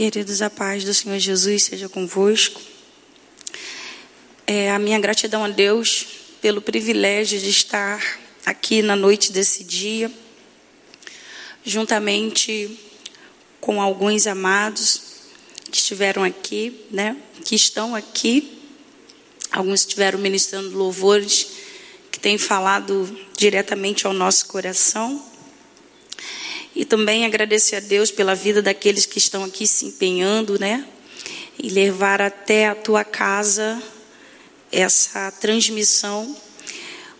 Queridos, a paz do Senhor Jesus seja convosco. É a minha gratidão a Deus pelo privilégio de estar aqui na noite desse dia, juntamente com alguns amados que estiveram aqui, né? Que estão aqui. Alguns estiveram ministrando louvores que têm falado diretamente ao nosso coração. E também agradecer a Deus pela vida daqueles que estão aqui se empenhando, né? E levar até a tua casa essa transmissão.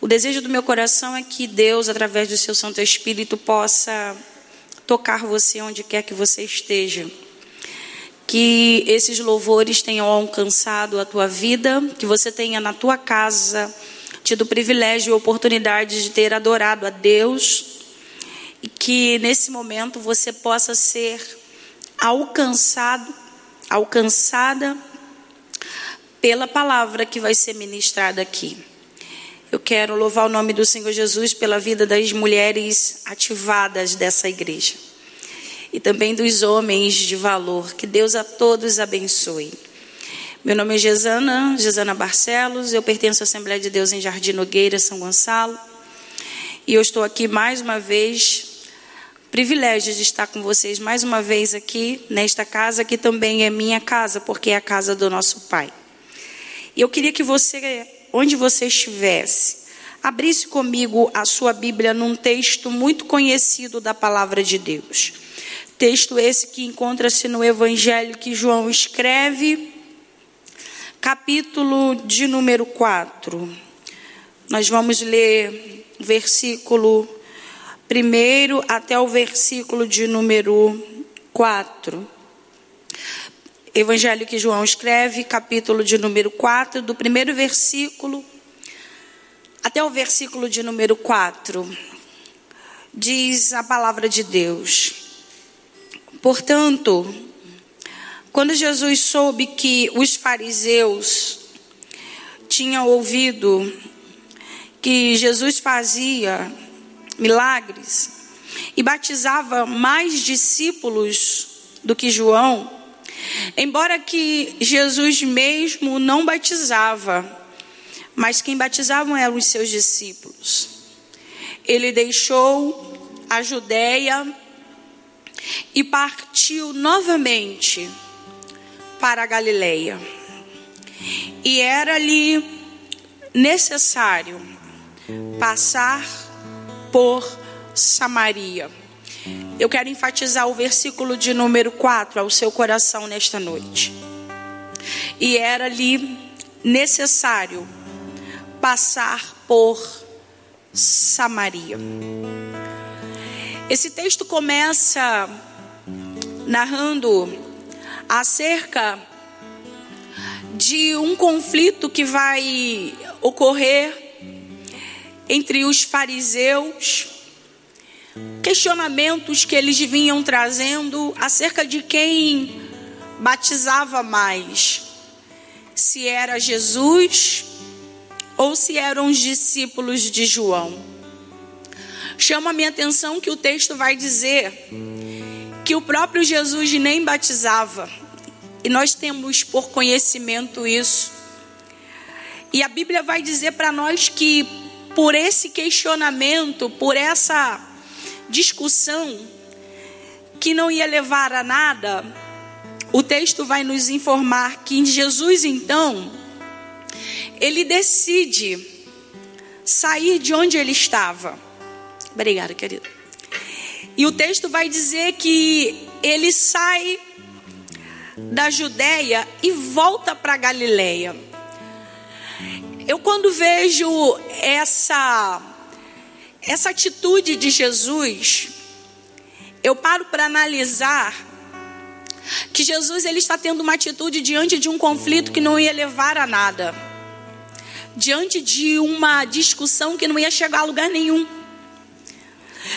O desejo do meu coração é que Deus, através do seu Santo Espírito, possa tocar você onde quer que você esteja. Que esses louvores tenham alcançado a tua vida, que você tenha na tua casa tido o privilégio e oportunidade de ter adorado a Deus que nesse momento você possa ser alcançado, alcançada pela palavra que vai ser ministrada aqui. Eu quero louvar o nome do Senhor Jesus pela vida das mulheres ativadas dessa igreja e também dos homens de valor. Que Deus a todos abençoe. Meu nome é Gesana, Gesana Barcelos, eu pertenço à Assembleia de Deus em Jardim Nogueira, São Gonçalo. E eu estou aqui mais uma vez privilégio de estar com vocês mais uma vez aqui nesta casa, que também é minha casa, porque é a casa do nosso Pai. E eu queria que você, onde você estivesse, abrisse comigo a sua Bíblia num texto muito conhecido da palavra de Deus. Texto esse que encontra-se no Evangelho que João escreve, capítulo de número 4. Nós vamos ler versículo primeiro até o versículo de número 4. Evangelho que João escreve, capítulo de número 4, do primeiro versículo até o versículo de número 4. Diz a palavra de Deus. Portanto, quando Jesus soube que os fariseus tinham ouvido que Jesus fazia milagres e batizava mais discípulos do que João, embora que Jesus mesmo não batizava, mas quem batizavam eram os seus discípulos. Ele deixou a Judéia e partiu novamente para a Galileia. E era-lhe necessário passar por Samaria. Eu quero enfatizar o versículo de número 4 ao seu coração nesta noite. E era-lhe necessário passar por Samaria. Esse texto começa narrando acerca de um conflito que vai ocorrer entre os fariseus, questionamentos que eles vinham trazendo acerca de quem batizava mais, se era Jesus ou se eram os discípulos de João. Chama a minha atenção que o texto vai dizer que o próprio Jesus nem batizava, e nós temos por conhecimento isso. E a Bíblia vai dizer para nós que por esse questionamento, por essa discussão que não ia levar a nada, o texto vai nos informar que Jesus então ele decide sair de onde ele estava. Obrigada, querido. E o texto vai dizer que ele sai da Judéia e volta para Galileia. Eu quando vejo essa essa atitude de Jesus, eu paro para analisar que Jesus ele está tendo uma atitude diante de um conflito que não ia levar a nada. Diante de uma discussão que não ia chegar a lugar nenhum.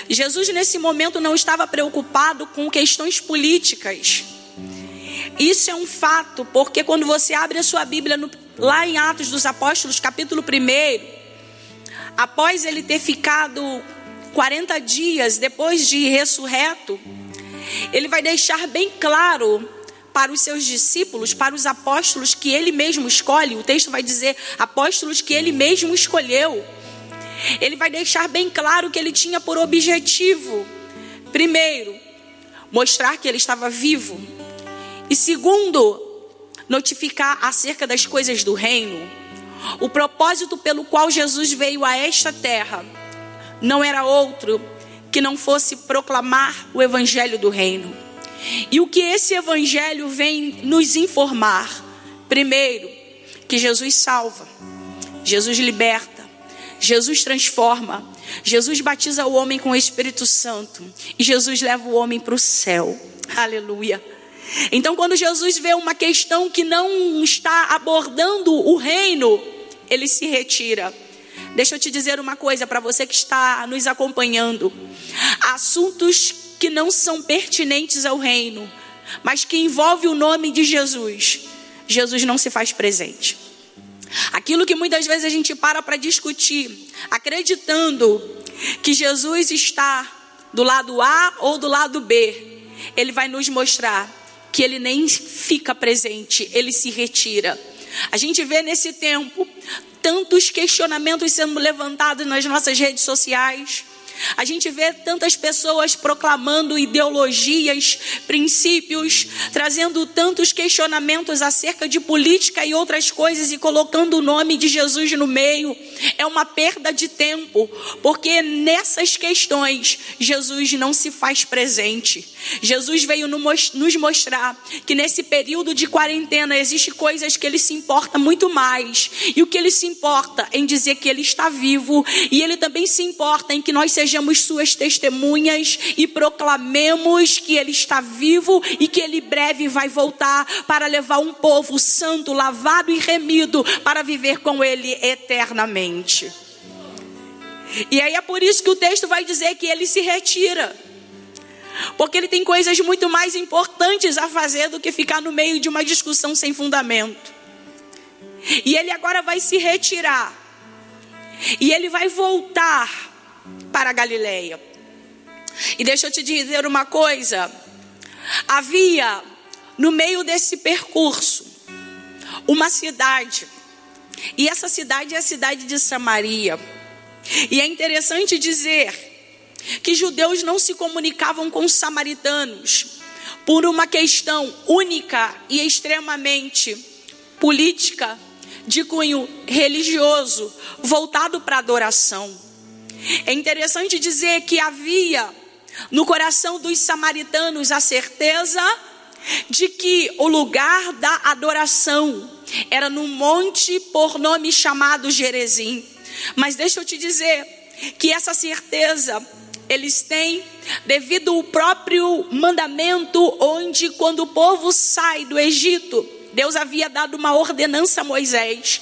Jesus nesse momento não estava preocupado com questões políticas. Isso é um fato, porque quando você abre a sua Bíblia no lá em Atos dos Apóstolos, capítulo 1, após ele ter ficado 40 dias depois de ressurreto, ele vai deixar bem claro para os seus discípulos, para os apóstolos que ele mesmo escolhe, o texto vai dizer apóstolos que ele mesmo escolheu. Ele vai deixar bem claro que ele tinha por objetivo, primeiro, mostrar que ele estava vivo, e segundo, notificar acerca das coisas do reino. O propósito pelo qual Jesus veio a esta terra não era outro que não fosse proclamar o evangelho do reino. E o que esse evangelho vem nos informar? Primeiro, que Jesus salva, Jesus liberta, Jesus transforma, Jesus batiza o homem com o Espírito Santo e Jesus leva o homem para o céu. Aleluia. Então, quando Jesus vê uma questão que não está abordando o reino, ele se retira. Deixa eu te dizer uma coisa para você que está nos acompanhando: assuntos que não são pertinentes ao reino, mas que envolve o nome de Jesus, Jesus não se faz presente. Aquilo que muitas vezes a gente para para discutir, acreditando que Jesus está do lado A ou do lado B, ele vai nos mostrar que ele nem fica presente, ele se retira. A gente vê nesse tempo tantos questionamentos sendo levantados nas nossas redes sociais, a gente vê tantas pessoas proclamando ideologias, princípios, trazendo tantos questionamentos acerca de política e outras coisas e colocando o nome de Jesus no meio. É uma perda de tempo, porque nessas questões Jesus não se faz presente. Jesus veio nos mostrar que nesse período de quarentena existe coisas que ele se importa muito mais. E o que ele se importa em dizer que ele está vivo e ele também se importa em que nós sejamos sejamos suas testemunhas e proclamemos que Ele está vivo e que Ele breve vai voltar para levar um povo santo, lavado e remido para viver com Ele eternamente. E aí é por isso que o texto vai dizer que ele se retira. Porque ele tem coisas muito mais importantes a fazer do que ficar no meio de uma discussão sem fundamento. E ele agora vai se retirar. E ele vai voltar para a Galileia. E deixa eu te dizer uma coisa: havia no meio desse percurso uma cidade, e essa cidade é a cidade de Samaria. E é interessante dizer que judeus não se comunicavam com os samaritanos por uma questão única e extremamente política, de cunho religioso, voltado para adoração. É interessante dizer que havia no coração dos samaritanos a certeza de que o lugar da adoração era no monte por nome chamado Gerezim. Mas deixa eu te dizer que essa certeza eles têm devido ao próprio mandamento onde quando o povo sai do Egito, Deus havia dado uma ordenança a Moisés.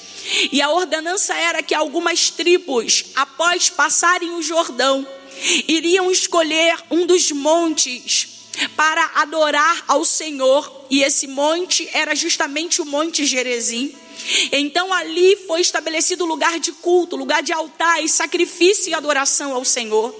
E a ordenança era que algumas tribos, após passarem o Jordão, iriam escolher um dos montes para adorar ao Senhor, e esse monte era justamente o Monte Gerezim. Então ali foi estabelecido lugar de culto, lugar de altar e sacrifício e adoração ao Senhor.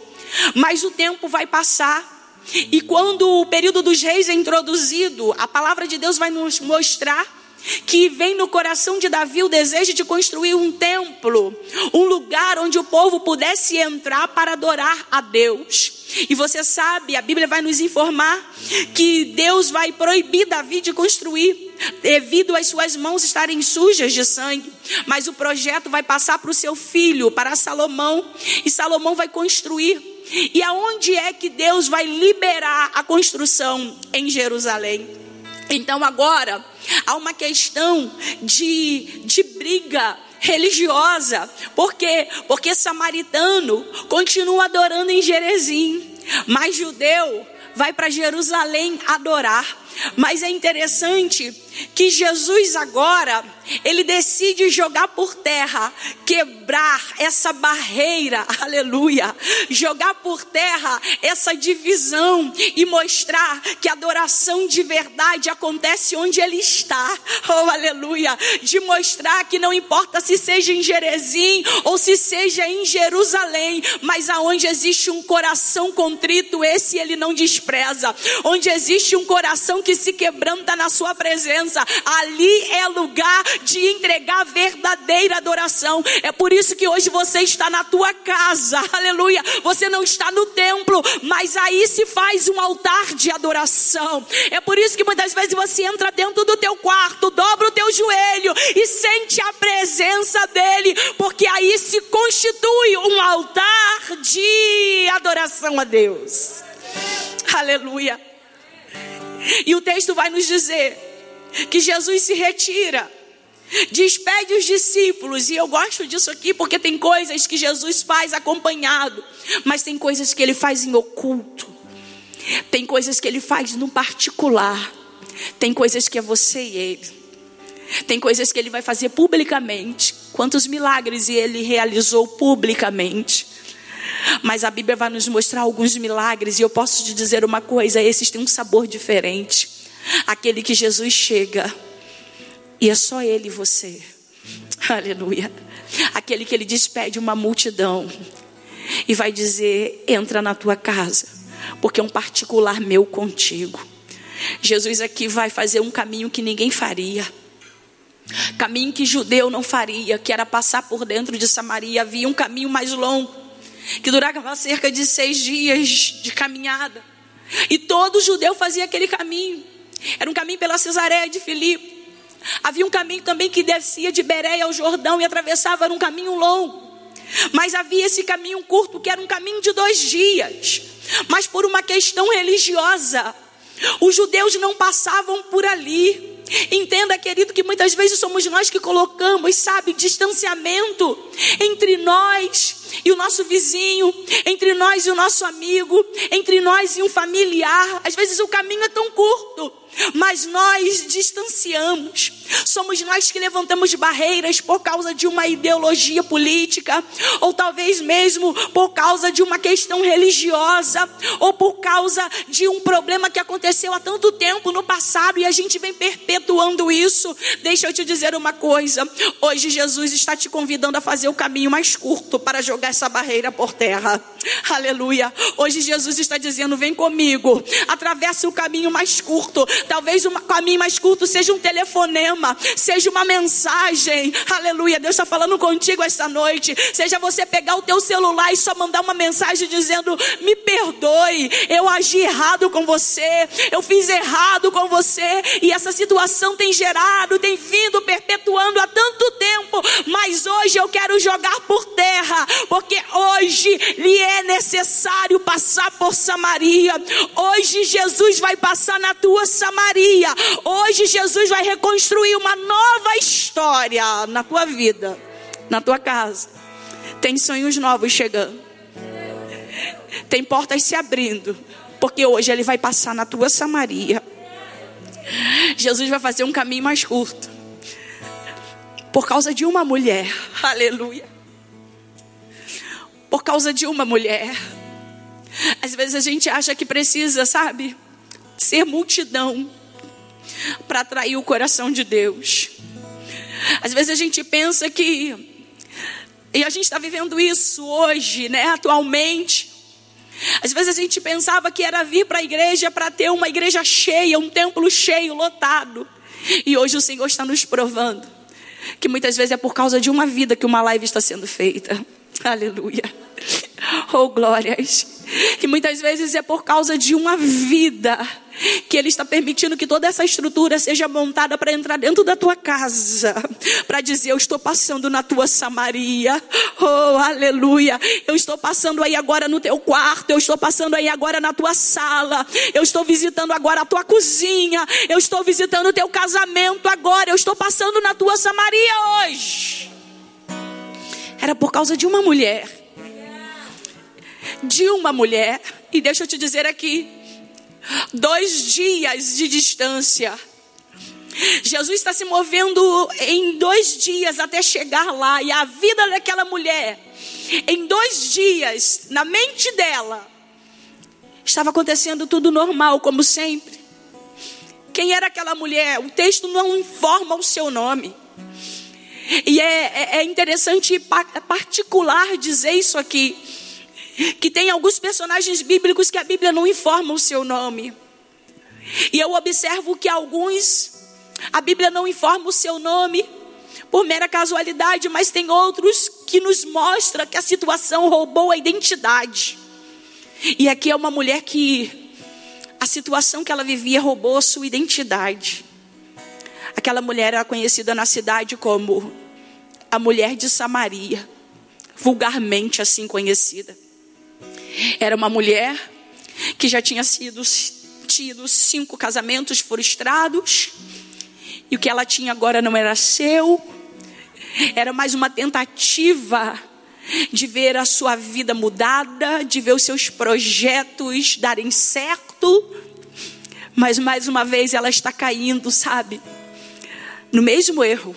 Mas o tempo vai passar e quando o período dos reis é introduzido, a palavra de Deus vai nos mostrar que vem no coração de Davi o desejo de construir um templo, um lugar onde o povo pudesse entrar para adorar a Deus. E você sabe, a Bíblia vai nos informar que Deus vai proibir Davi de construir, devido às suas mãos estarem sujas de sangue. Mas o projeto vai passar para o seu filho, para Salomão, e Salomão vai construir e aonde é que Deus vai liberar a construção? Em Jerusalém. Então agora há uma questão de, de briga religiosa. Por quê? Porque samaritano continua adorando em Jerezim, mas judeu vai para Jerusalém adorar. Mas é interessante que Jesus agora, ele decide jogar por terra, quebrar essa barreira, aleluia, jogar por terra essa divisão e mostrar que a adoração de verdade acontece onde ele está, oh aleluia, de mostrar que não importa se seja em Jerezim ou se seja em Jerusalém, mas aonde existe um coração contrito, esse ele não despreza, onde existe um coração que se quebranta na sua presença. Ali é lugar de entregar verdadeira adoração. É por isso que hoje você está na tua casa. Aleluia. Você não está no templo, mas aí se faz um altar de adoração. É por isso que muitas vezes você entra dentro do teu quarto, dobra o teu joelho e sente a presença dele, porque aí se constitui um altar de adoração a Deus. Aleluia. E o texto vai nos dizer que Jesus se retira, despede os discípulos, e eu gosto disso aqui porque tem coisas que Jesus faz acompanhado, mas tem coisas que ele faz em oculto, tem coisas que ele faz no particular, tem coisas que é você e ele. Tem coisas que ele vai fazer publicamente. Quantos milagres ele realizou publicamente. Mas a Bíblia vai nos mostrar alguns milagres e eu posso te dizer uma coisa: esses têm um sabor diferente. Aquele que Jesus chega e é só ele e você. Aleluia. Aquele que ele despede uma multidão e vai dizer: entra na tua casa, porque é um particular meu contigo. Jesus aqui vai fazer um caminho que ninguém faria. Caminho que judeu não faria, que era passar por dentro de Samaria. Havia um caminho mais longo que durava cerca de seis dias de caminhada. E todo judeu fazia aquele caminho. Era um caminho pela Cesareia de Filipe. Havia um caminho também que descia de Bereia ao Jordão e atravessava era um caminho longo. Mas havia esse caminho curto que era um caminho de dois dias. Mas por uma questão religiosa, os judeus não passavam por ali. Entenda, querido, que muitas vezes somos nós que colocamos, sabe, distanciamento entre nós e o nosso vizinho, entre nós e o nosso amigo, entre nós e um familiar. Às vezes o caminho é tão curto mas nós distanciamos. Somos nós que levantamos barreiras por causa de uma ideologia política, ou talvez mesmo por causa de uma questão religiosa, ou por causa de um problema que aconteceu há tanto tempo no passado e a gente vem perpetuando isso. Deixa eu te dizer uma coisa: hoje Jesus está te convidando a fazer o caminho mais curto para jogar essa barreira por terra. Aleluia. Hoje Jesus está dizendo: vem comigo, atravesse o caminho mais curto Talvez o caminho mais curto seja um telefonema, seja uma mensagem. Aleluia. Deus está falando contigo esta noite. Seja você pegar o teu celular e só mandar uma mensagem dizendo: Me perdoe, eu agi errado com você, eu fiz errado com você. E essa situação tem gerado, tem vindo perpetuando há tanto tempo. Mas hoje eu quero jogar por terra, porque hoje lhe é necessário passar por Samaria. Hoje Jesus vai passar na tua Samaria. Maria. Hoje Jesus vai reconstruir uma nova história na tua vida, na tua casa. Tem sonhos novos chegando. Tem portas se abrindo, porque hoje ele vai passar na tua Samaria. Jesus vai fazer um caminho mais curto. Por causa de uma mulher. Aleluia. Por causa de uma mulher. Às vezes a gente acha que precisa, sabe? Ser multidão para atrair o coração de Deus. Às vezes a gente pensa que, e a gente está vivendo isso hoje, né, atualmente. Às vezes a gente pensava que era vir para a igreja para ter uma igreja cheia, um templo cheio, lotado. E hoje o Senhor está nos provando que muitas vezes é por causa de uma vida que uma live está sendo feita. Aleluia. Oh, glórias. Que muitas vezes é por causa de uma vida que Ele está permitindo que toda essa estrutura seja montada para entrar dentro da tua casa, para dizer: Eu estou passando na tua Samaria, oh aleluia, eu estou passando aí agora no teu quarto, eu estou passando aí agora na tua sala, eu estou visitando agora a tua cozinha, eu estou visitando o teu casamento agora, eu estou passando na tua Samaria hoje. Era por causa de uma mulher de uma mulher. E deixa eu te dizer aqui: dois dias de distância. Jesus está se movendo em dois dias até chegar lá, e a vida daquela mulher, em dois dias, na mente dela, estava acontecendo tudo normal, como sempre. Quem era aquela mulher? O texto não informa o seu nome. E é, é, é interessante, particular dizer isso aqui que tem alguns personagens bíblicos que a Bíblia não informa o seu nome. E eu observo que alguns, a Bíblia não informa o seu nome por mera casualidade, mas tem outros que nos mostra que a situação roubou a identidade. E aqui é uma mulher que a situação que ela vivia roubou a sua identidade. Aquela mulher era conhecida na cidade como a mulher de Samaria, vulgarmente assim conhecida. Era uma mulher que já tinha sido tido cinco casamentos frustrados, e o que ela tinha agora não era seu, era mais uma tentativa de ver a sua vida mudada, de ver os seus projetos darem certo, mas mais uma vez ela está caindo, sabe? No mesmo erro,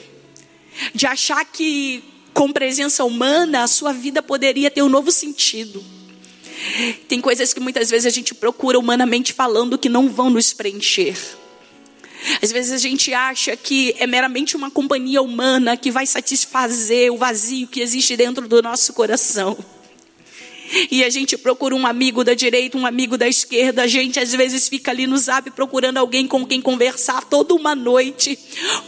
de achar que com presença humana a sua vida poderia ter um novo sentido. Tem coisas que muitas vezes a gente procura humanamente falando que não vão nos preencher. Às vezes a gente acha que é meramente uma companhia humana que vai satisfazer o vazio que existe dentro do nosso coração. E a gente procura um amigo da direita, um amigo da esquerda. A gente às vezes fica ali no zap procurando alguém com quem conversar toda uma noite.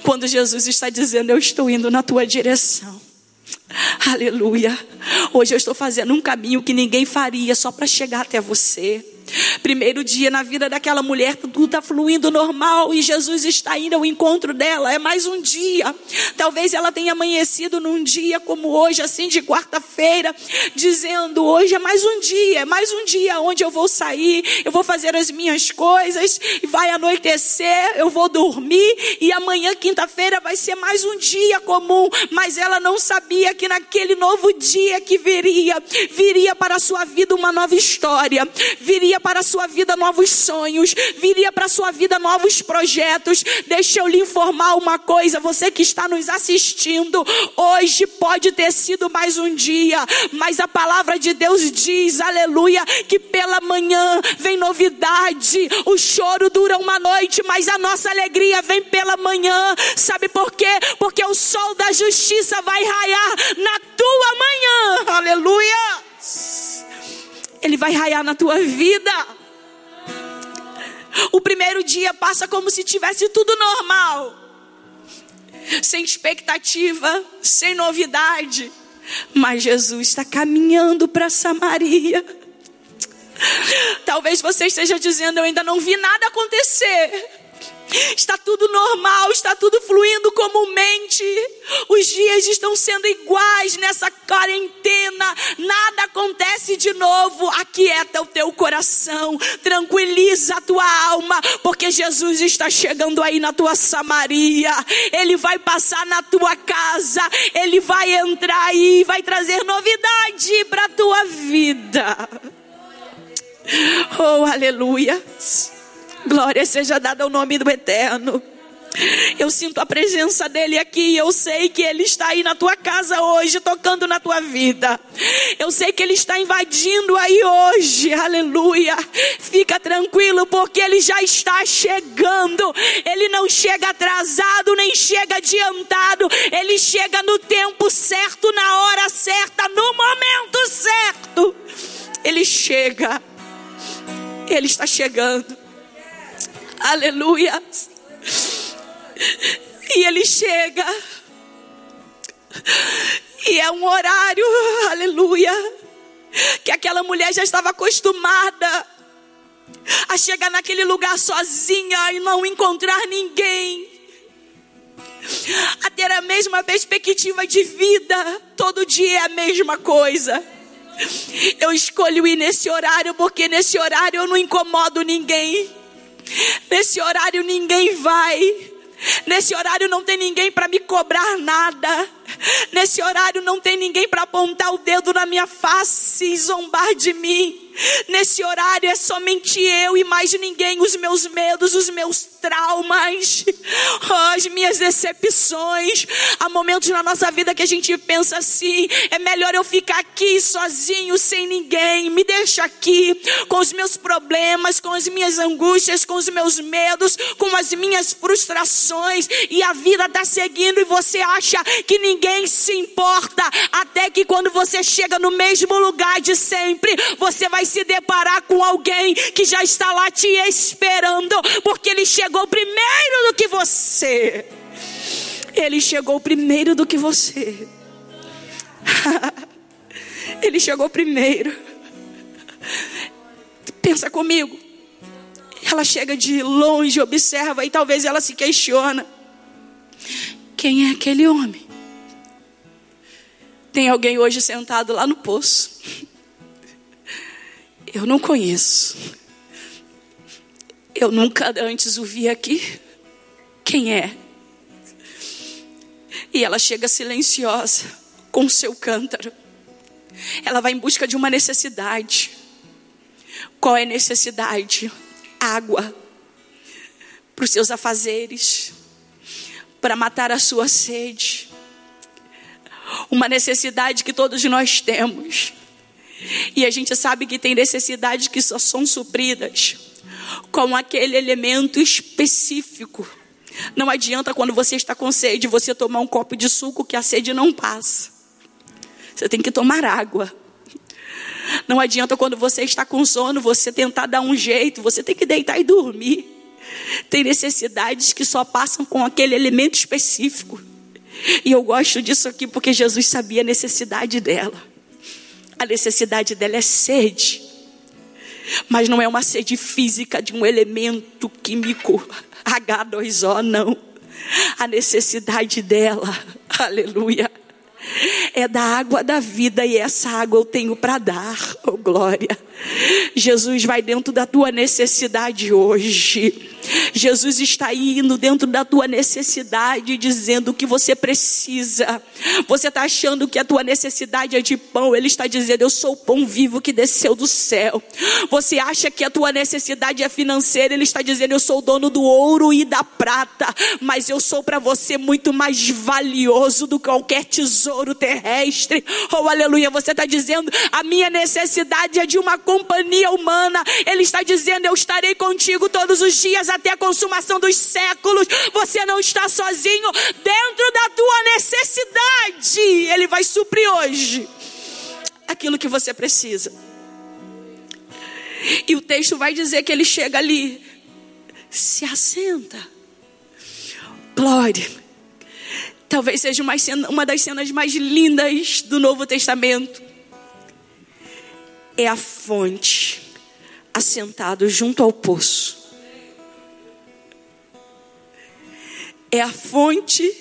Quando Jesus está dizendo: Eu estou indo na tua direção. Aleluia. Hoje eu estou fazendo um caminho que ninguém faria só para chegar até você. Primeiro dia na vida daquela mulher, tudo está fluindo normal e Jesus está indo ao encontro dela. É mais um dia. Talvez ela tenha amanhecido num dia como hoje, assim de quarta-feira, dizendo: Hoje é mais um dia, é mais um dia onde eu vou sair, eu vou fazer as minhas coisas, vai anoitecer, eu vou dormir e amanhã, quinta-feira, vai ser mais um dia comum. Mas ela não sabia que naquele novo dia que viria, viria para a sua vida uma nova história, viria viria para a sua vida novos sonhos, viria para a sua vida novos projetos. Deixa eu lhe informar uma coisa, você que está nos assistindo, hoje pode ter sido mais um dia, mas a palavra de Deus diz, aleluia, que pela manhã vem novidade, o choro dura uma noite, mas a nossa alegria vem pela manhã. Sabe por quê? Porque o sol da justiça vai raiar na tua manhã. Aleluia! Ele vai raiar na tua vida. O primeiro dia passa como se tivesse tudo normal, sem expectativa, sem novidade. Mas Jesus está caminhando para Samaria. Talvez você esteja dizendo: Eu ainda não vi nada acontecer. Está tudo normal, está tudo fluindo comumente. Os dias estão sendo iguais nessa quarentena. Nada acontece de novo. Aquieta o teu coração, tranquiliza a tua alma, porque Jesus está chegando aí na tua Samaria. Ele vai passar na tua casa, ele vai entrar aí, vai trazer novidade para a tua vida. Oh, aleluia. Glória seja dada ao nome do Eterno. Eu sinto a presença dele aqui. Eu sei que ele está aí na tua casa hoje, tocando na tua vida. Eu sei que ele está invadindo aí hoje. Aleluia. Fica tranquilo, porque ele já está chegando. Ele não chega atrasado, nem chega adiantado. Ele chega no tempo certo, na hora certa, no momento certo. Ele chega. Ele está chegando. Aleluia. E ele chega. E é um horário, aleluia, que aquela mulher já estava acostumada a chegar naquele lugar sozinha e não encontrar ninguém. A ter a mesma perspectiva de vida, todo dia é a mesma coisa. Eu escolho ir nesse horário porque nesse horário eu não incomodo ninguém. Nesse horário ninguém vai. Nesse horário não tem ninguém para me cobrar nada. Nesse horário não tem ninguém para apontar o dedo na minha face e zombar de mim. Nesse horário é somente eu e mais ninguém, os meus medos, os meus traumas, as minhas decepções. Há momentos na nossa vida que a gente pensa assim: é melhor eu ficar aqui sozinho, sem ninguém, me deixa aqui com os meus problemas, com as minhas angústias, com os meus medos, com as minhas frustrações, e a vida está seguindo e você acha que ninguém se importa, até que quando você chega no mesmo lugar de sempre, você vai se deparar com alguém que já está lá te esperando, porque ele chegou primeiro do que você. Ele chegou primeiro do que você. ele chegou primeiro. Pensa comigo. Ela chega de longe, observa e talvez ela se questiona: quem é aquele homem? Tem alguém hoje sentado lá no poço. Eu não conheço. Eu nunca antes o vi aqui. Quem é? E ela chega silenciosa com o seu cântaro. Ela vai em busca de uma necessidade. Qual é a necessidade? Água para os seus afazeres, para matar a sua sede. Uma necessidade que todos nós temos. E a gente sabe que tem necessidades que só são supridas com aquele elemento específico. Não adianta quando você está com sede você tomar um copo de suco que a sede não passa. Você tem que tomar água. Não adianta quando você está com sono você tentar dar um jeito, você tem que deitar e dormir. Tem necessidades que só passam com aquele elemento específico. E eu gosto disso aqui porque Jesus sabia a necessidade dela. A necessidade dela é sede. Mas não é uma sede física de um elemento químico H2O, não. A necessidade dela, aleluia, é da água da vida e essa água eu tenho para dar, oh glória. Jesus vai dentro da tua necessidade hoje. Jesus está indo dentro da tua necessidade, dizendo o que você precisa. Você está achando que a tua necessidade é de pão, Ele está dizendo: Eu sou o pão vivo que desceu do céu. Você acha que a tua necessidade é financeira, Ele está dizendo: Eu sou o dono do ouro e da prata, mas eu sou para você muito mais valioso do que qualquer tesouro terrestre. Oh, aleluia! Você está dizendo: A minha necessidade é de uma companhia humana. Ele está dizendo: Eu estarei contigo todos os dias até a consumação dos séculos. Você não está sozinho dentro da tua necessidade. Ele vai suprir hoje aquilo que você precisa. E o texto vai dizer que ele chega ali, se assenta. Glória. Talvez seja uma, cena, uma das cenas mais lindas do Novo Testamento. É a fonte, assentado junto ao poço. é a fonte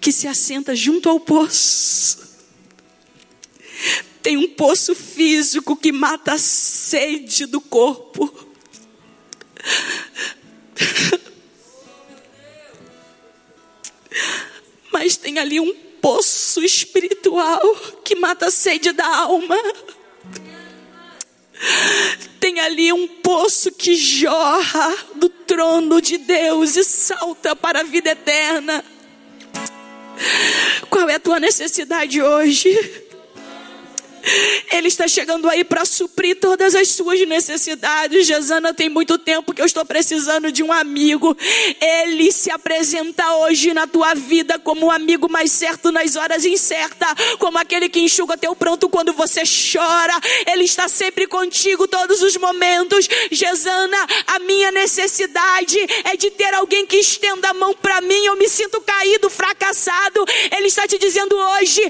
que se assenta junto ao poço. Tem um poço físico que mata a sede do corpo. Mas tem ali um poço espiritual que mata a sede da alma. Tem ali um poço que jorra do trono de Deus e salta para a vida eterna. Qual é a tua necessidade hoje? Ele está chegando aí para suprir todas as suas necessidades. Jezana, tem muito tempo que eu estou precisando de um amigo. Ele se apresenta hoje na tua vida como o um amigo mais certo nas horas incertas, como aquele que enxuga teu pranto quando você chora. Ele está sempre contigo todos os momentos. Jezana, a minha necessidade é de ter alguém que estenda a mão para mim. Eu me sinto caído, fracassado. Ele está te dizendo hoje: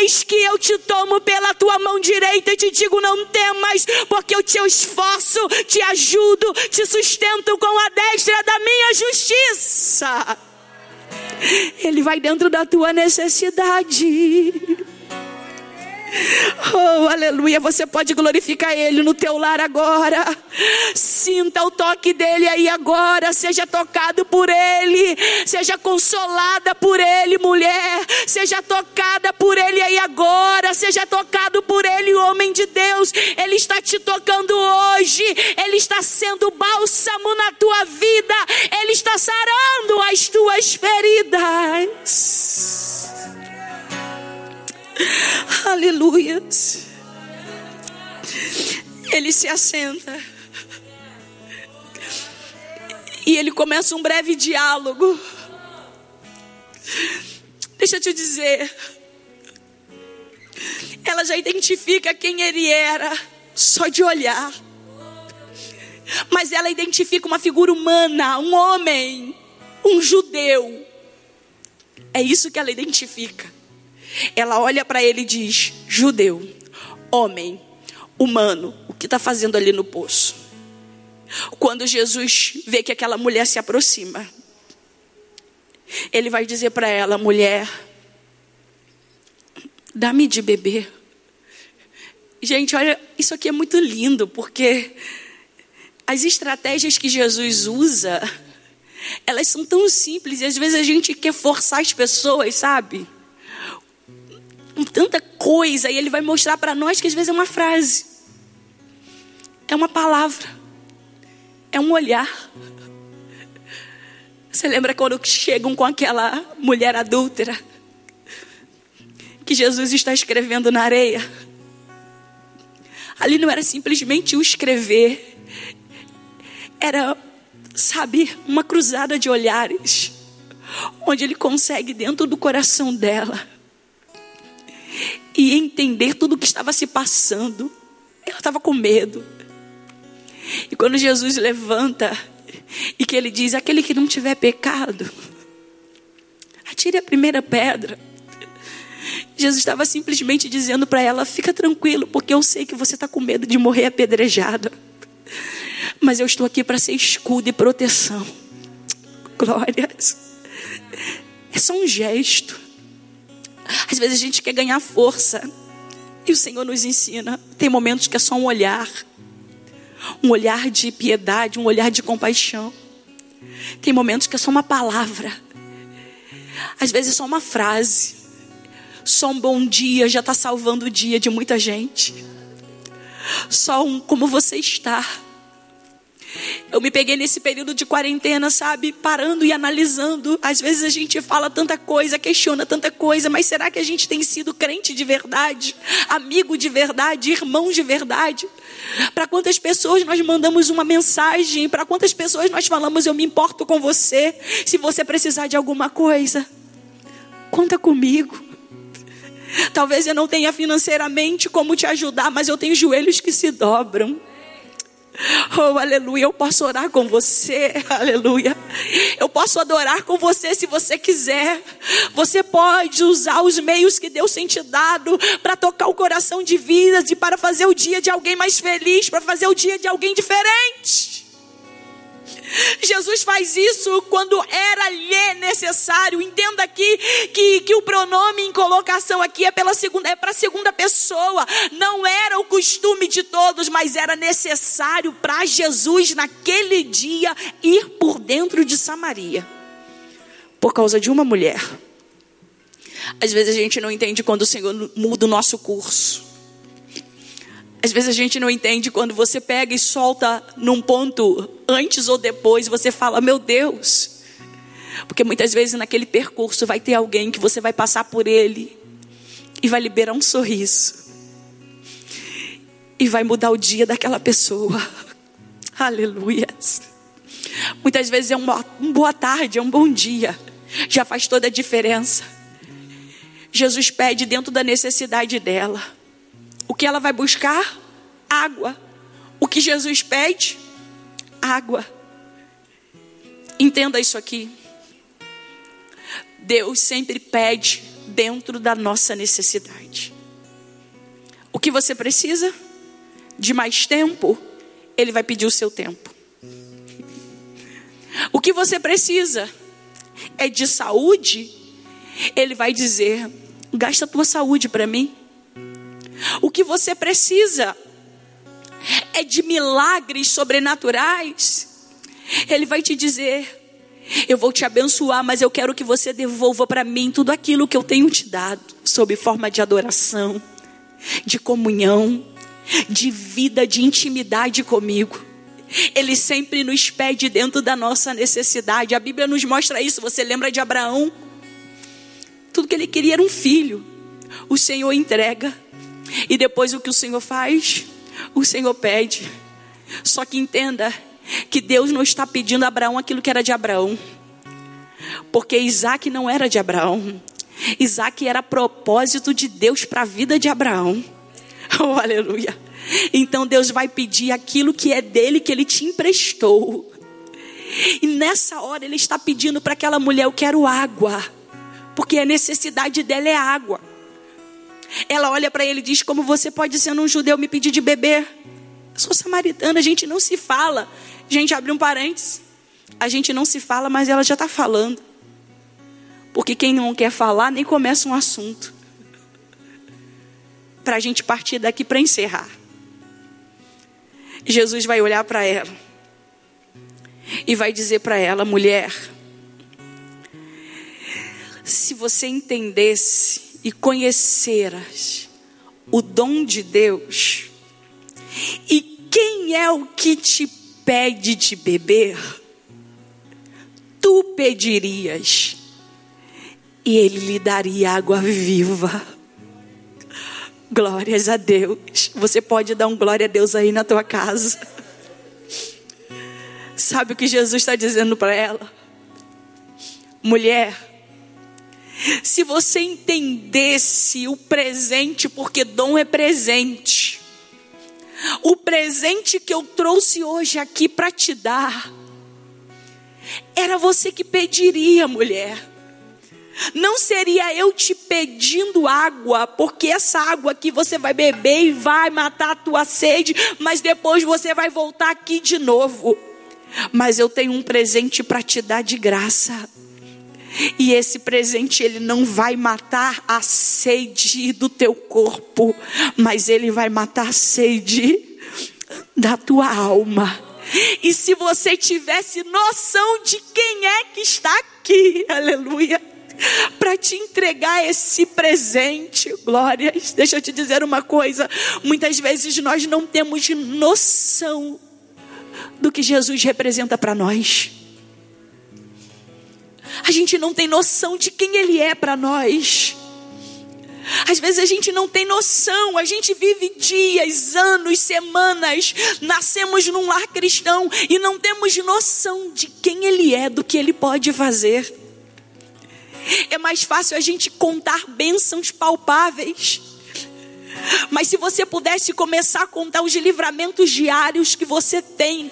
Eis que eu te tomo pela tua mão direita e te digo: não temas, porque o teu esforço te ajudo, te sustento com a destra da minha justiça. Ele vai dentro da tua necessidade. Oh, aleluia. Você pode glorificar Ele no teu lar agora. Sinta o toque dele aí agora. Seja tocado por Ele. Seja consolada por Ele, mulher. Seja tocada por Ele aí agora. Seja tocado por Ele, homem de Deus. Ele está te tocando hoje. Ele está sendo bálsamo na tua vida. Ele está sarando as tuas feridas. Aleluia. Ele se assenta. E ele começa um breve diálogo. Deixa eu te dizer. Ela já identifica quem ele era só de olhar. Mas ela identifica uma figura humana, um homem, um judeu. É isso que ela identifica. Ela olha para ele e diz: judeu, homem, humano, o que está fazendo ali no poço? Quando Jesus vê que aquela mulher se aproxima, ele vai dizer para ela: mulher, dá-me de beber. Gente, olha, isso aqui é muito lindo, porque as estratégias que Jesus usa, elas são tão simples e às vezes a gente quer forçar as pessoas, sabe? Com tanta coisa, e ele vai mostrar para nós que às vezes é uma frase, é uma palavra, é um olhar. Você lembra quando chegam com aquela mulher adúltera? Que Jesus está escrevendo na areia. Ali não era simplesmente o escrever, era, sabe, uma cruzada de olhares, onde ele consegue, dentro do coração dela, e entender tudo o que estava se passando. Ela estava com medo. E quando Jesus levanta e que ele diz: aquele que não tiver pecado, atire a primeira pedra. Jesus estava simplesmente dizendo para ela: fica tranquilo, porque eu sei que você está com medo de morrer apedrejada mas eu estou aqui para ser escudo e proteção. Glórias. É só um gesto. Às vezes a gente quer ganhar força. E o Senhor nos ensina. Tem momentos que é só um olhar. Um olhar de piedade, um olhar de compaixão. Tem momentos que é só uma palavra. Às vezes é só uma frase. Só um bom dia já está salvando o dia de muita gente. Só um como você está eu me peguei nesse período de quarentena, sabe, parando e analisando. Às vezes a gente fala tanta coisa, questiona tanta coisa, mas será que a gente tem sido crente de verdade, amigo de verdade, irmão de verdade? Para quantas pessoas nós mandamos uma mensagem? Para quantas pessoas nós falamos eu me importo com você? Se você precisar de alguma coisa, conta comigo. Talvez eu não tenha financeiramente como te ajudar, mas eu tenho joelhos que se dobram. Oh, aleluia. Eu posso orar com você, aleluia. Eu posso adorar com você se você quiser. Você pode usar os meios que Deus tem te dado para tocar o coração de vidas e para fazer o dia de alguém mais feliz, para fazer o dia de alguém diferente. Jesus faz isso quando era lhe necessário. Entenda aqui que, que o pronome em colocação aqui é pela segunda, é para a segunda pessoa. Não era o costume de todos, mas era necessário para Jesus naquele dia ir por dentro de Samaria. Por causa de uma mulher. Às vezes a gente não entende quando o Senhor muda o nosso curso. Às vezes a gente não entende quando você pega e solta num ponto antes ou depois, você fala, meu Deus. Porque muitas vezes naquele percurso vai ter alguém que você vai passar por ele e vai liberar um sorriso. E vai mudar o dia daquela pessoa. Aleluias. Muitas vezes é uma, uma boa tarde, é um bom dia. Já faz toda a diferença. Jesus pede dentro da necessidade dela. O que ela vai buscar? Água. O que Jesus pede? Água. Entenda isso aqui. Deus sempre pede dentro da nossa necessidade. O que você precisa? De mais tempo? Ele vai pedir o seu tempo. O que você precisa? É de saúde? Ele vai dizer: gasta a tua saúde para mim. O que você precisa é de milagres sobrenaturais. Ele vai te dizer: Eu vou te abençoar, mas eu quero que você devolva para mim tudo aquilo que eu tenho te dado, sob forma de adoração, de comunhão, de vida, de intimidade comigo. Ele sempre nos pede dentro da nossa necessidade. A Bíblia nos mostra isso. Você lembra de Abraão? Tudo que ele queria era um filho. O Senhor entrega. E depois o que o Senhor faz? O Senhor pede. Só que entenda que Deus não está pedindo a Abraão aquilo que era de Abraão. Porque Isaac não era de Abraão. Isaac era propósito de Deus para a vida de Abraão. Oh, aleluia. Então Deus vai pedir aquilo que é dele, que ele te emprestou. E nessa hora ele está pedindo para aquela mulher: Eu quero água, porque a necessidade dela é água. Ela olha para ele e diz: Como você pode, sendo um judeu, me pedir de beber? Eu sou samaritana, a gente não se fala. Gente, abre um parênteses. A gente não se fala, mas ela já está falando. Porque quem não quer falar nem começa um assunto. Para a gente partir daqui para encerrar. Jesus vai olhar para ela e vai dizer para ela, mulher, se você entendesse e conheceras o dom de Deus, e quem é o que te pede de beber, tu pedirias, e ele lhe daria água viva. Glórias a Deus. Você pode dar um glória a Deus aí na tua casa. Sabe o que Jesus está dizendo para ela? Mulher, se você entendesse o presente, porque dom é presente, o presente que eu trouxe hoje aqui para te dar, era você que pediria, mulher. Não seria eu te pedindo água, porque essa água aqui você vai beber e vai matar a tua sede, mas depois você vai voltar aqui de novo. Mas eu tenho um presente para te dar de graça. E esse presente ele não vai matar a sede do teu corpo, mas ele vai matar a sede da tua alma. E se você tivesse noção de quem é que está aqui, aleluia para te entregar esse presente. Glórias. Deixa eu te dizer uma coisa: muitas vezes nós não temos noção do que Jesus representa para nós. A gente não tem noção de quem Ele é para nós. Às vezes a gente não tem noção, a gente vive dias, anos, semanas, nascemos num lar cristão e não temos noção de quem Ele é, do que Ele pode fazer. É mais fácil a gente contar bênçãos palpáveis. Mas se você pudesse começar a contar os livramentos diários que você tem,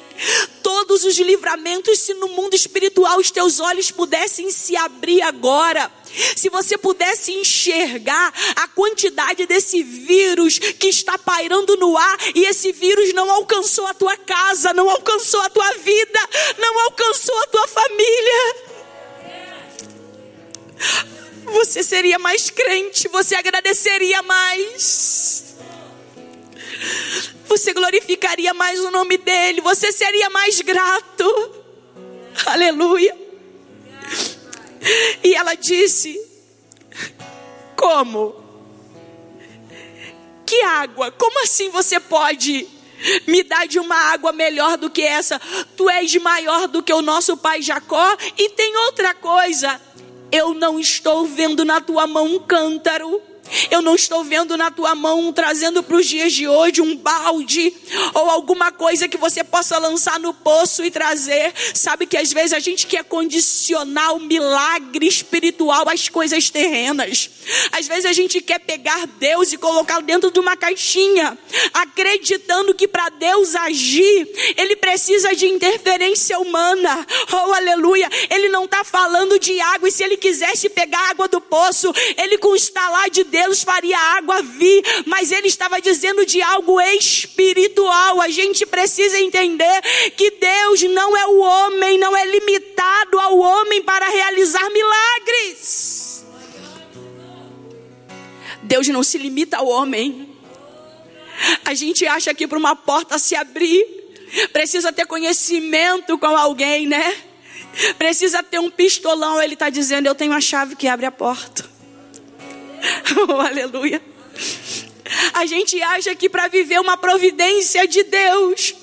todos os livramentos, se no mundo espiritual os teus olhos pudessem se abrir agora, se você pudesse enxergar a quantidade desse vírus que está pairando no ar e esse vírus não alcançou a tua casa, não alcançou a tua vida, não alcançou a tua família você seria mais crente, você agradeceria mais. Você glorificaria mais o nome dele, você seria mais grato. Aleluia. E ela disse: Como? Que água? Como assim você pode me dar de uma água melhor do que essa? Tu és maior do que o nosso pai Jacó. E tem outra coisa eu não estou vendo na tua mão um cântaro eu não estou vendo na tua mão trazendo para os dias de hoje um balde ou alguma coisa que você possa lançar no poço e trazer. Sabe que às vezes a gente quer condicionar o milagre espiritual às coisas terrenas. Às vezes a gente quer pegar Deus e colocá-lo dentro de uma caixinha, acreditando que para Deus agir, ele precisa de interferência humana. Oh, aleluia! Ele não está falando de água, e se ele quisesse pegar água do poço, ele com o estalar de Deus Deus faria a água vir, mas ele estava dizendo de algo espiritual. A gente precisa entender que Deus não é o homem, não é limitado ao homem para realizar milagres. Deus não se limita ao homem. A gente acha que para uma porta se abrir, precisa ter conhecimento com alguém, né? Precisa ter um pistolão. Ele está dizendo: Eu tenho a chave que abre a porta. oh, aleluia. A gente acha que para viver uma providência de Deus,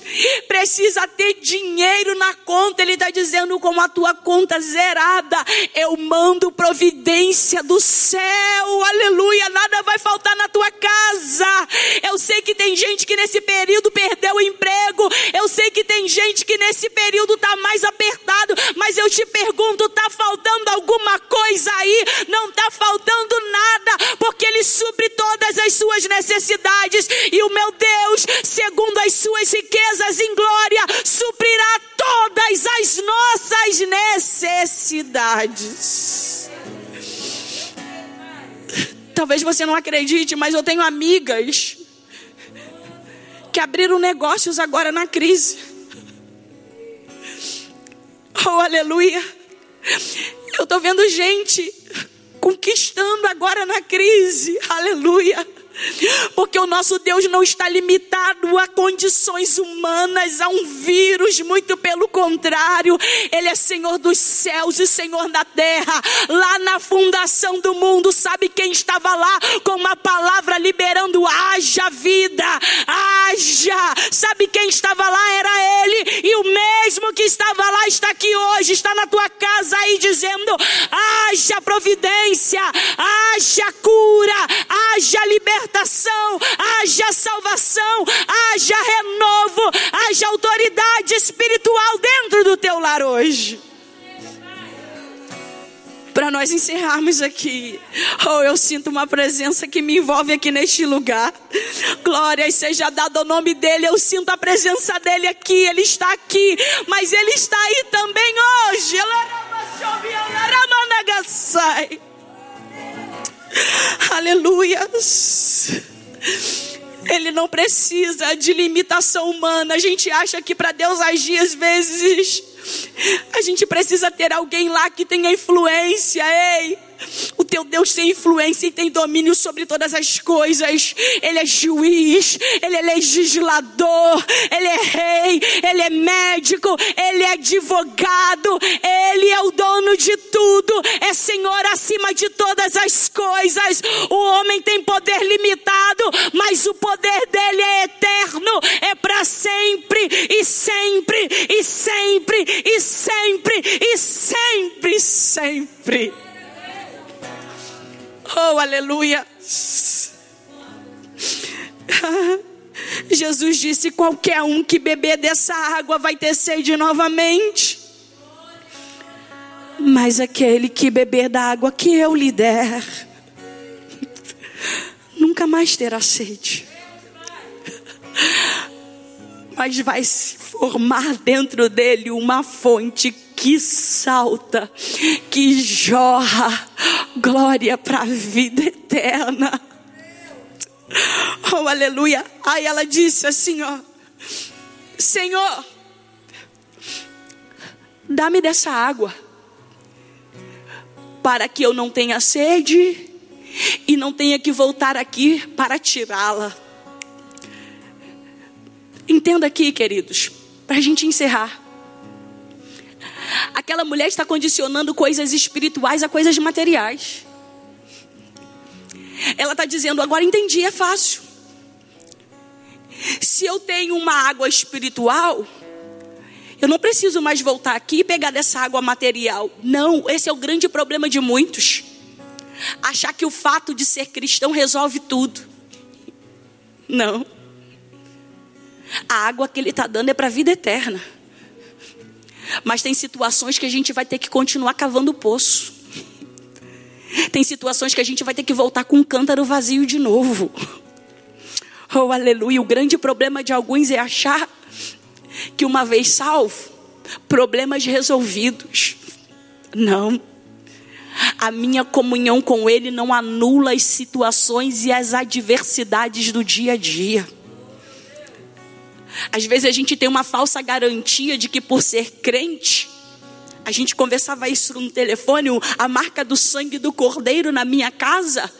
precisa ter dinheiro na conta. Ele está dizendo: com a tua conta zerada, eu mando providência do céu, aleluia. Nada vai faltar na tua casa. Eu sei que tem gente que nesse período perdeu o emprego. Eu sei que tem gente que nesse período está mais apertado. Mas eu te pergunto: está faltando alguma coisa aí? Não está faltando nada, porque Ele supre todas as suas necessidades. E o meu Deus, segundo as suas riquezas em glória, suprirá todas as nossas necessidades. Talvez você não acredite, mas eu tenho amigas que abriram negócios agora na crise. Oh, aleluia. Eu estou vendo gente conquistando agora na crise. Aleluia. Porque o nosso Deus não está limitado a condições humanas, a um vírus, muito pelo contrário, Ele é Senhor dos céus e Senhor da terra. Lá na fundação do mundo, sabe quem estava lá com uma palavra liberando: haja vida, haja. Sabe quem estava lá? Era Ele, e o mesmo que estava lá está aqui hoje, está na tua casa aí dizendo: haja providência, haja cura, haja libertação libertação, haja salvação, haja renovo, haja autoridade espiritual dentro do teu lar hoje. Para nós encerrarmos aqui, oh, eu sinto uma presença que me envolve aqui neste lugar. Glória seja dada ao nome dele. Eu sinto a presença dele aqui. Ele está aqui, mas ele está aí também hoje. Aleluias. Ele não precisa de limitação humana. A gente acha que para Deus agir às vezes a gente precisa ter alguém lá que tenha influência. Ei, o teu Deus tem influência e tem domínio sobre todas as coisas. Ele é juiz, ele é legislador, ele é rei, ele é médico, ele é advogado, ele é o dono de tudo, é Senhor acima de todas as coisas. O homem tem poder limitado, mas o poder dele é eterno, é para sempre e sempre e sempre e sempre e sempre, sempre. Oh, aleluia. Jesus disse: qualquer um que beber dessa água vai ter sede novamente. Mas aquele que beber da água que eu lhe der, nunca mais terá sede. Mas vai se formar dentro dele uma fonte que salta, que jorra glória para a vida eterna. Oh, aleluia. Aí ela disse assim, ó: Senhor, dá-me dessa água, para que eu não tenha sede e não tenha que voltar aqui para tirá-la. Entenda aqui, queridos, para a gente encerrar. Aquela mulher está condicionando coisas espirituais a coisas materiais. Ela está dizendo: agora entendi, é fácil. Se eu tenho uma água espiritual, eu não preciso mais voltar aqui e pegar dessa água material. Não, esse é o grande problema de muitos. Achar que o fato de ser cristão resolve tudo. Não. A água que ele está dando é para a vida eterna. Mas tem situações que a gente vai ter que continuar cavando o poço. Tem situações que a gente vai ter que voltar com um cântaro vazio de novo. Oh, aleluia. O grande problema de alguns é achar que uma vez salvo, problemas resolvidos. Não. A minha comunhão com Ele não anula as situações e as adversidades do dia a dia. Às vezes a gente tem uma falsa garantia de que por ser crente, a gente conversava isso no telefone, a marca do sangue do cordeiro na minha casa,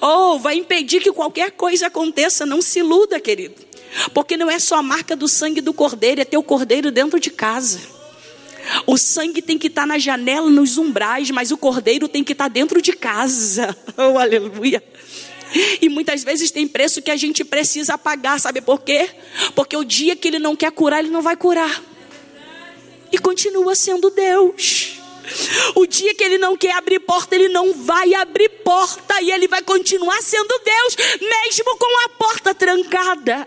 ou oh, vai impedir que qualquer coisa aconteça, não se iluda, querido. Porque não é só a marca do sangue do cordeiro, é ter o cordeiro dentro de casa. O sangue tem que estar na janela, nos umbrais, mas o cordeiro tem que estar dentro de casa. Oh, aleluia. E muitas vezes tem preço que a gente precisa pagar, sabe por quê? Porque o dia que ele não quer curar, ele não vai curar. E continua sendo Deus. O dia que ele não quer abrir porta, ele não vai abrir porta e ele vai continuar sendo Deus, mesmo com a porta trancada.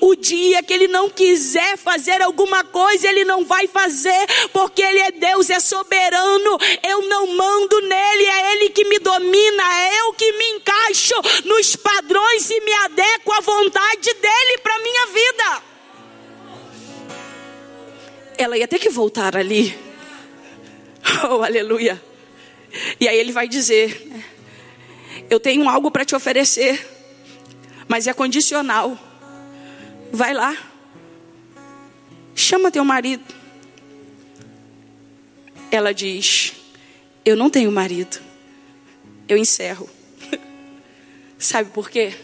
O dia que ele não quiser fazer alguma coisa, ele não vai fazer, porque ele é Deus, é soberano. Eu não mando nele, é ele que me domina, é eu que me encaixo nos padrões e me adequo à vontade dele para minha vida. Ela ia ter que voltar ali. Oh, aleluia. E aí ele vai dizer: Eu tenho algo para te oferecer, mas é condicional. Vai lá. Chama teu marido. Ela diz: Eu não tenho marido. Eu encerro. Sabe por quê?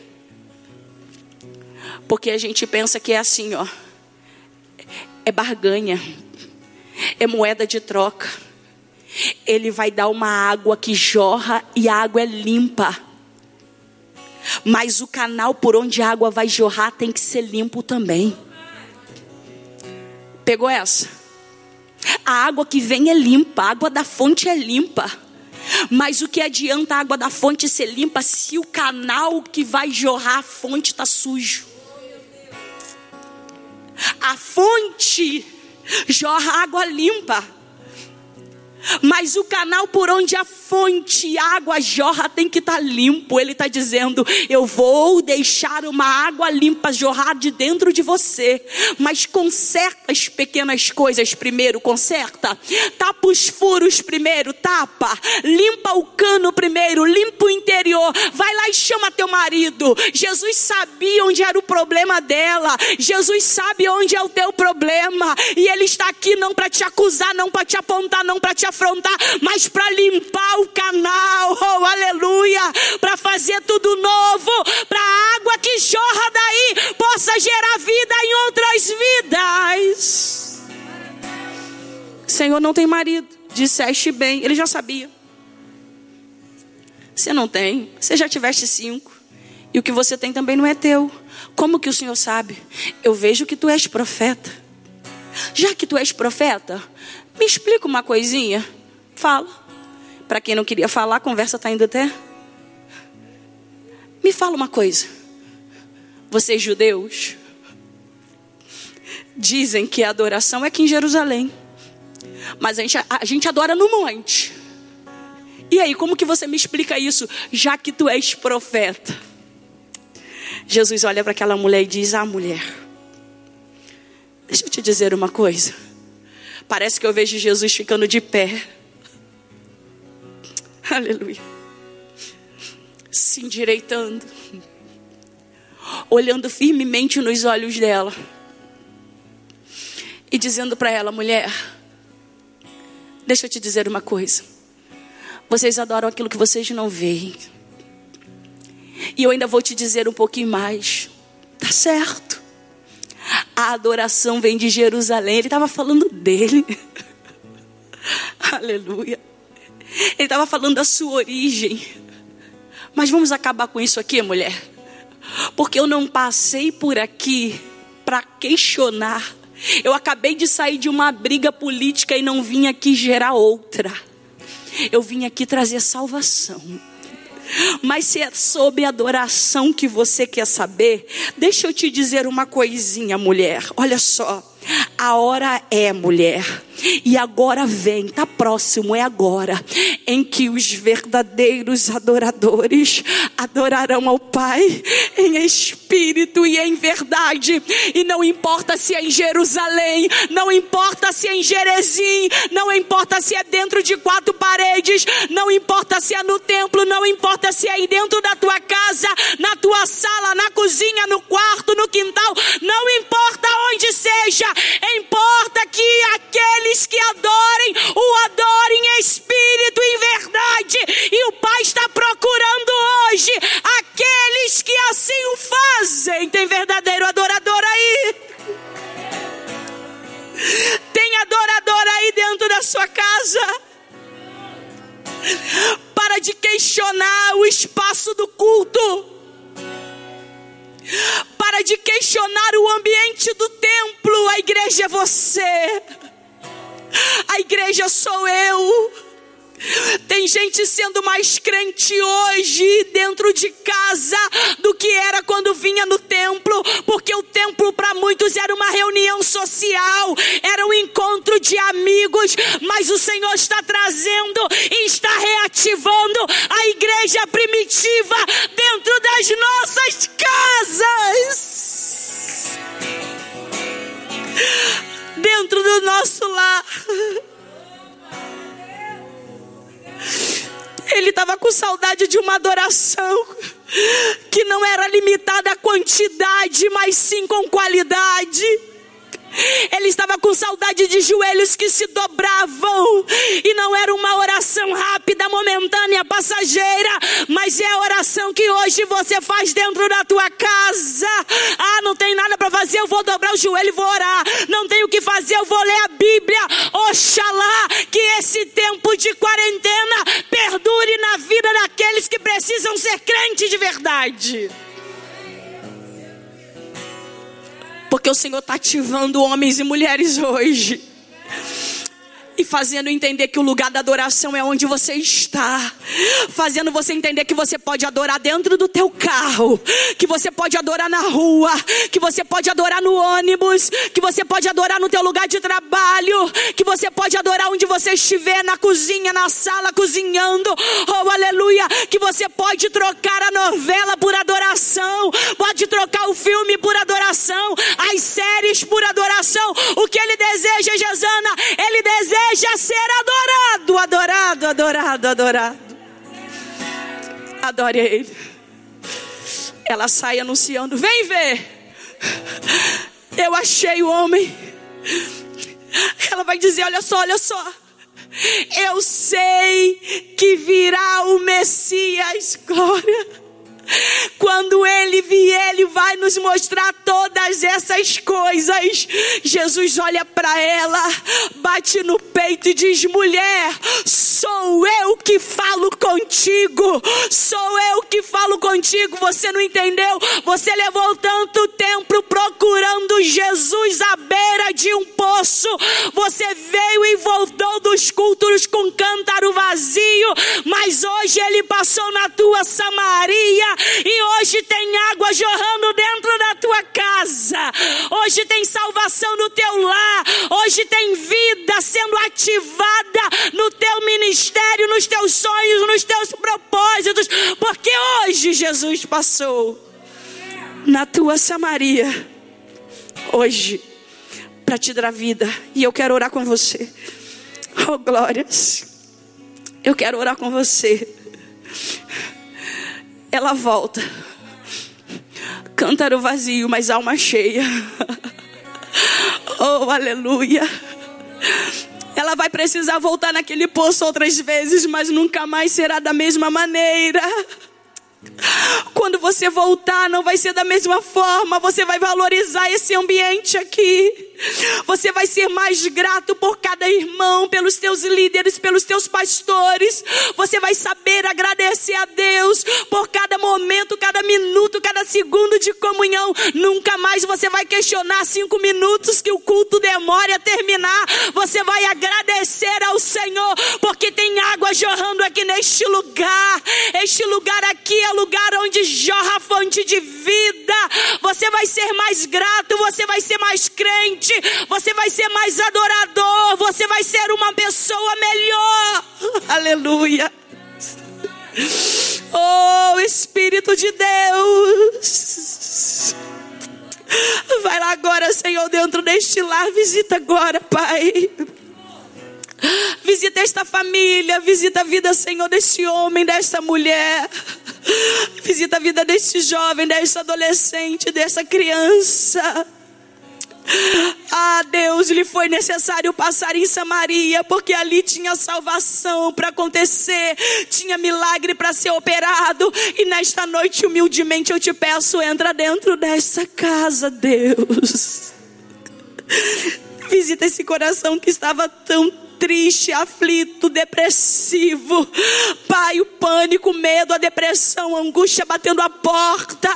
Porque a gente pensa que é assim, ó. É barganha. É moeda de troca. Ele vai dar uma água que jorra e a água é limpa. Mas o canal por onde a água vai jorrar tem que ser limpo também. Pegou essa? A água que vem é limpa, a água da fonte é limpa. Mas o que adianta a água da fonte ser limpa se o canal que vai jorrar a fonte está sujo? A fonte jorra água limpa. Mas o canal por onde a fonte, a água jorra, tem que estar tá limpo. Ele está dizendo: Eu vou deixar uma água limpa jorrar de dentro de você. Mas conserta as pequenas coisas primeiro, conserta. Tapa os furos primeiro, tapa. Limpa o cano primeiro, limpa o interior. Vai lá e chama teu marido. Jesus sabia onde era o problema dela. Jesus sabe onde é o teu problema. E Ele está aqui não para te acusar, não para te apontar, não para te afrontar, mas para limpar o canal, oh aleluia, para fazer tudo novo, para a água que jorra daí possa gerar vida em outras vidas. Senhor, não tem marido, disseste bem, ele já sabia. Você não tem, você já tiveste cinco, e o que você tem também não é teu. Como que o Senhor sabe? Eu vejo que tu és profeta. Já que tu és profeta, me explica uma coisinha. Fala. Para quem não queria falar, a conversa está indo até. Me fala uma coisa. Vocês judeus dizem que a adoração é aqui em Jerusalém. Mas a gente, a gente adora no monte. E aí, como que você me explica isso, já que tu és profeta? Jesus olha para aquela mulher e diz: Ah, mulher, deixa eu te dizer uma coisa. Parece que eu vejo Jesus ficando de pé. Aleluia. Se endireitando. Olhando firmemente nos olhos dela. E dizendo para ela, mulher, deixa eu te dizer uma coisa. Vocês adoram aquilo que vocês não veem. E eu ainda vou te dizer um pouquinho mais. Tá certo. A adoração vem de Jerusalém. Ele estava falando dele. Aleluia. Ele estava falando da sua origem. Mas vamos acabar com isso aqui, mulher. Porque eu não passei por aqui para questionar. Eu acabei de sair de uma briga política e não vim aqui gerar outra. Eu vim aqui trazer salvação. Mas se é sobre adoração que você quer saber, deixa eu te dizer uma coisinha, mulher. Olha só. A hora é, mulher, e agora vem, está próximo, é agora, em que os verdadeiros adoradores adorarão ao Pai em espírito e em verdade. E não importa se é em Jerusalém, não importa se é em Jerezim, não importa se é dentro de quatro paredes, não importa se é no templo, não importa se é aí dentro da tua casa, na tua sala, na cozinha, no quarto, no quintal, não importa onde seja, importa que aqueles que adorem, o adorem em espírito e em verdade. E o Pai está procurando hoje aqueles que assim o fazem. Tem verdadeiro adorador aí? Tem adorador aí dentro da sua casa? Para de questionar o espaço espaço do culto. De questionar o ambiente do templo. A igreja é você. A igreja sou eu. Tem gente sendo mais crente hoje dentro de casa do que era quando vinha no templo, porque o templo para muitos era uma reunião social, era um encontro de amigos, mas o Senhor está trazendo e está reativando a igreja primitiva dentro das nossas casas. Dentro do nosso lar. Ele estava com saudade de uma adoração que não era limitada à quantidade, mas sim com qualidade. Ele estava com saudade de joelhos que se dobravam. E não era uma oração rápida, momentânea, passageira. Mas é a oração que hoje você faz dentro da tua casa. Ah, não tem nada para fazer, eu vou dobrar o joelho e vou orar. Não tenho o que fazer, eu vou ler a Bíblia. Oxalá que esse tempo de quarentena perdure na vida daqueles que precisam ser crentes de verdade. Porque o Senhor está ativando homens e mulheres hoje. E fazendo entender que o lugar da adoração é onde você está, fazendo você entender que você pode adorar dentro do teu carro, que você pode adorar na rua, que você pode adorar no ônibus, que você pode adorar no teu lugar de trabalho, que você pode você estiver, na cozinha, na sala, cozinhando, oh aleluia, que você pode trocar a novela por adoração, pode trocar o filme por adoração, as séries por adoração, o que ele deseja, Jezana, ele deseja ser adorado, adorado, adorado, adorado. Adore Ele. Ela sai anunciando: Vem ver. Eu achei o homem. Ela vai dizer: Olha só, olha só. Eu sei que virá o Messias, glória. Quando ele vier, ele vai nos mostrar todas essas coisas. Jesus olha para ela, bate no peito e diz: Mulher, sou eu que falo contigo. Sou eu que falo contigo. Você não entendeu? Você levou tanto tempo procurando Jesus à beira de um poço. Você veio e voltou dos cultos com cântaro vazio. Mas hoje ele passou na tua Samaria e hoje tem água jorrando dentro da tua casa. Hoje tem salvação no teu lar. Hoje tem vida sendo ativada no teu ministério, nos teus sonhos, nos teus propósitos. Porque hoje Jesus passou na tua Samaria. Hoje, para te dar vida. E eu quero orar com você. Oh, glórias. Eu quero orar com você ela volta. Cântaro vazio, mas alma cheia. Oh, aleluia. Ela vai precisar voltar naquele poço outras vezes, mas nunca mais será da mesma maneira. Quando você voltar, não vai ser da mesma forma. Você vai valorizar esse ambiente aqui. Você vai ser mais grato por cada irmão, pelos teus líderes, pelos teus pastores. Você vai saber agradecer a Deus por cada momento, cada minuto, cada segundo de comunhão. Nunca mais você vai questionar cinco minutos que o culto demora a terminar. Você vai agradecer ao Senhor, porque tem água jorrando aqui neste lugar. Este lugar aqui é lugar onde jorra a fonte de vida. Você vai ser mais grato, você vai ser mais crente você vai ser mais adorador, você vai ser uma pessoa melhor. Aleluia. Oh, Espírito de Deus. Vai lá agora, Senhor, dentro deste lar. Visita agora, Pai. Visita esta família, visita a vida, Senhor, deste homem, desta mulher. Visita a vida deste jovem, desta adolescente, desta criança. Ah, Deus, lhe foi necessário passar em Samaria, porque ali tinha salvação para acontecer, tinha milagre para ser operado. E nesta noite, humildemente, eu te peço, entra dentro dessa casa, Deus. Visita esse coração que estava tão triste, aflito, depressivo. Pai, o pânico, medo, a depressão, a angústia batendo a porta.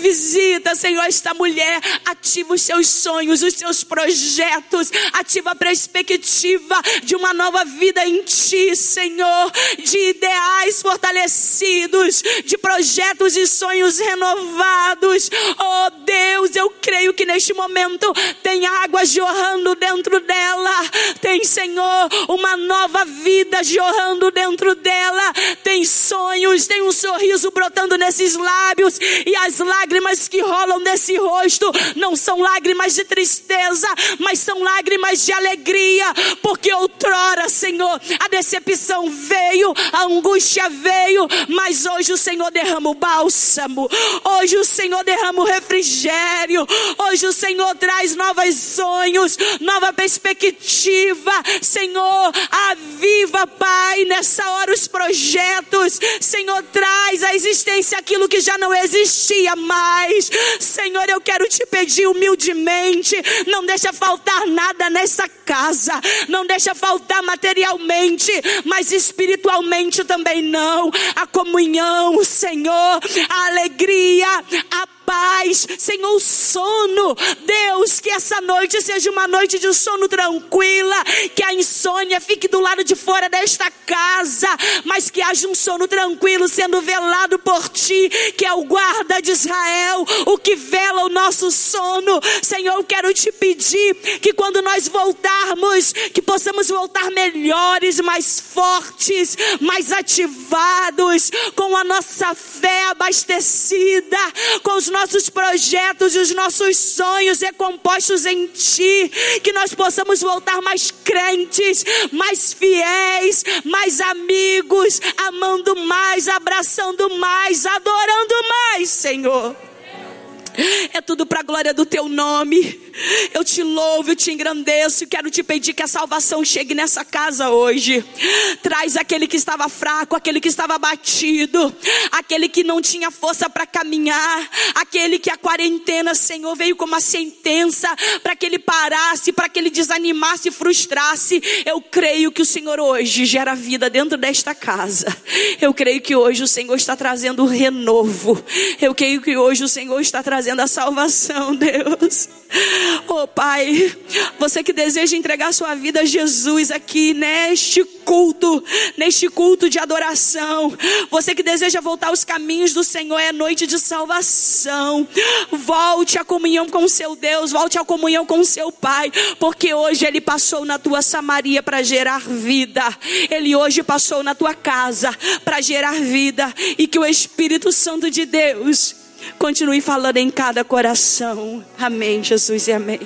Visita, Senhor, esta mulher. Ativa os seus sonhos, os seus projetos. Ativa a perspectiva de uma nova vida em Ti, Senhor. De ideais fortalecidos, de projetos e sonhos renovados. Oh Deus, eu creio que neste momento tem água jorrando dentro dela. Tem, Senhor, uma nova vida jorrando dentro dela. Tem sonhos, tem um sorriso brotando nesses lábios. E as lágrimas que rolam nesse rosto não são lágrimas de tristeza, mas são lágrimas de alegria. Porque outrora, Senhor, a decepção veio, a angústia veio, mas hoje o Senhor derrama o bálsamo. Hoje o Senhor derrama o refrigério. Hoje o Senhor traz novos sonhos, nova perspectiva. Senhor, aviva, Pai, nessa hora os projetos. Senhor, traz à existência aquilo que já não existia mais. Senhor, eu quero te pedir humildemente, não deixa faltar nada nessa casa. Não deixa faltar materialmente, mas espiritualmente também não. A comunhão, Senhor, a alegria, a paz, Senhor, o sono. Deus, que essa noite seja uma noite de sono tranquila, que a insônia fique do lado de fora desta casa, mas que haja um sono tranquilo sendo velado por ti, que é o guarda de Israel, o que vela o nosso sono. Senhor, eu quero te pedir que quando nós voltarmos, que possamos voltar melhores, mais fortes, mais ativados, com a nossa fé abastecida, com os nossos projetos e os nossos sonhos recompostos em Ti, que nós possamos voltar mais crentes, mais fiéis, mais amigos, amando mais, abraçando mais, adorando mais, Senhor. É tudo para a glória do teu nome. Eu te louvo, eu te engrandeço. Quero te pedir que a salvação chegue nessa casa hoje. Traz aquele que estava fraco, aquele que estava abatido, aquele que não tinha força para caminhar, aquele que a quarentena, Senhor, veio como uma sentença para que ele parasse, para que ele desanimasse frustrasse. Eu creio que o Senhor hoje gera vida dentro desta casa. Eu creio que hoje o Senhor está trazendo renovo. Eu creio que hoje o Senhor está trazendo a salvação, Deus. Oh Pai, você que deseja entregar sua vida a Jesus aqui neste culto, neste culto de adoração, você que deseja voltar aos caminhos do Senhor, é noite de salvação. Volte à comunhão com seu Deus, volte à comunhão com seu Pai, porque hoje Ele passou na tua Samaria para gerar vida, Ele hoje passou na tua casa para gerar vida, e que o Espírito Santo de Deus Continue falando em cada coração. Amém, Jesus e amém.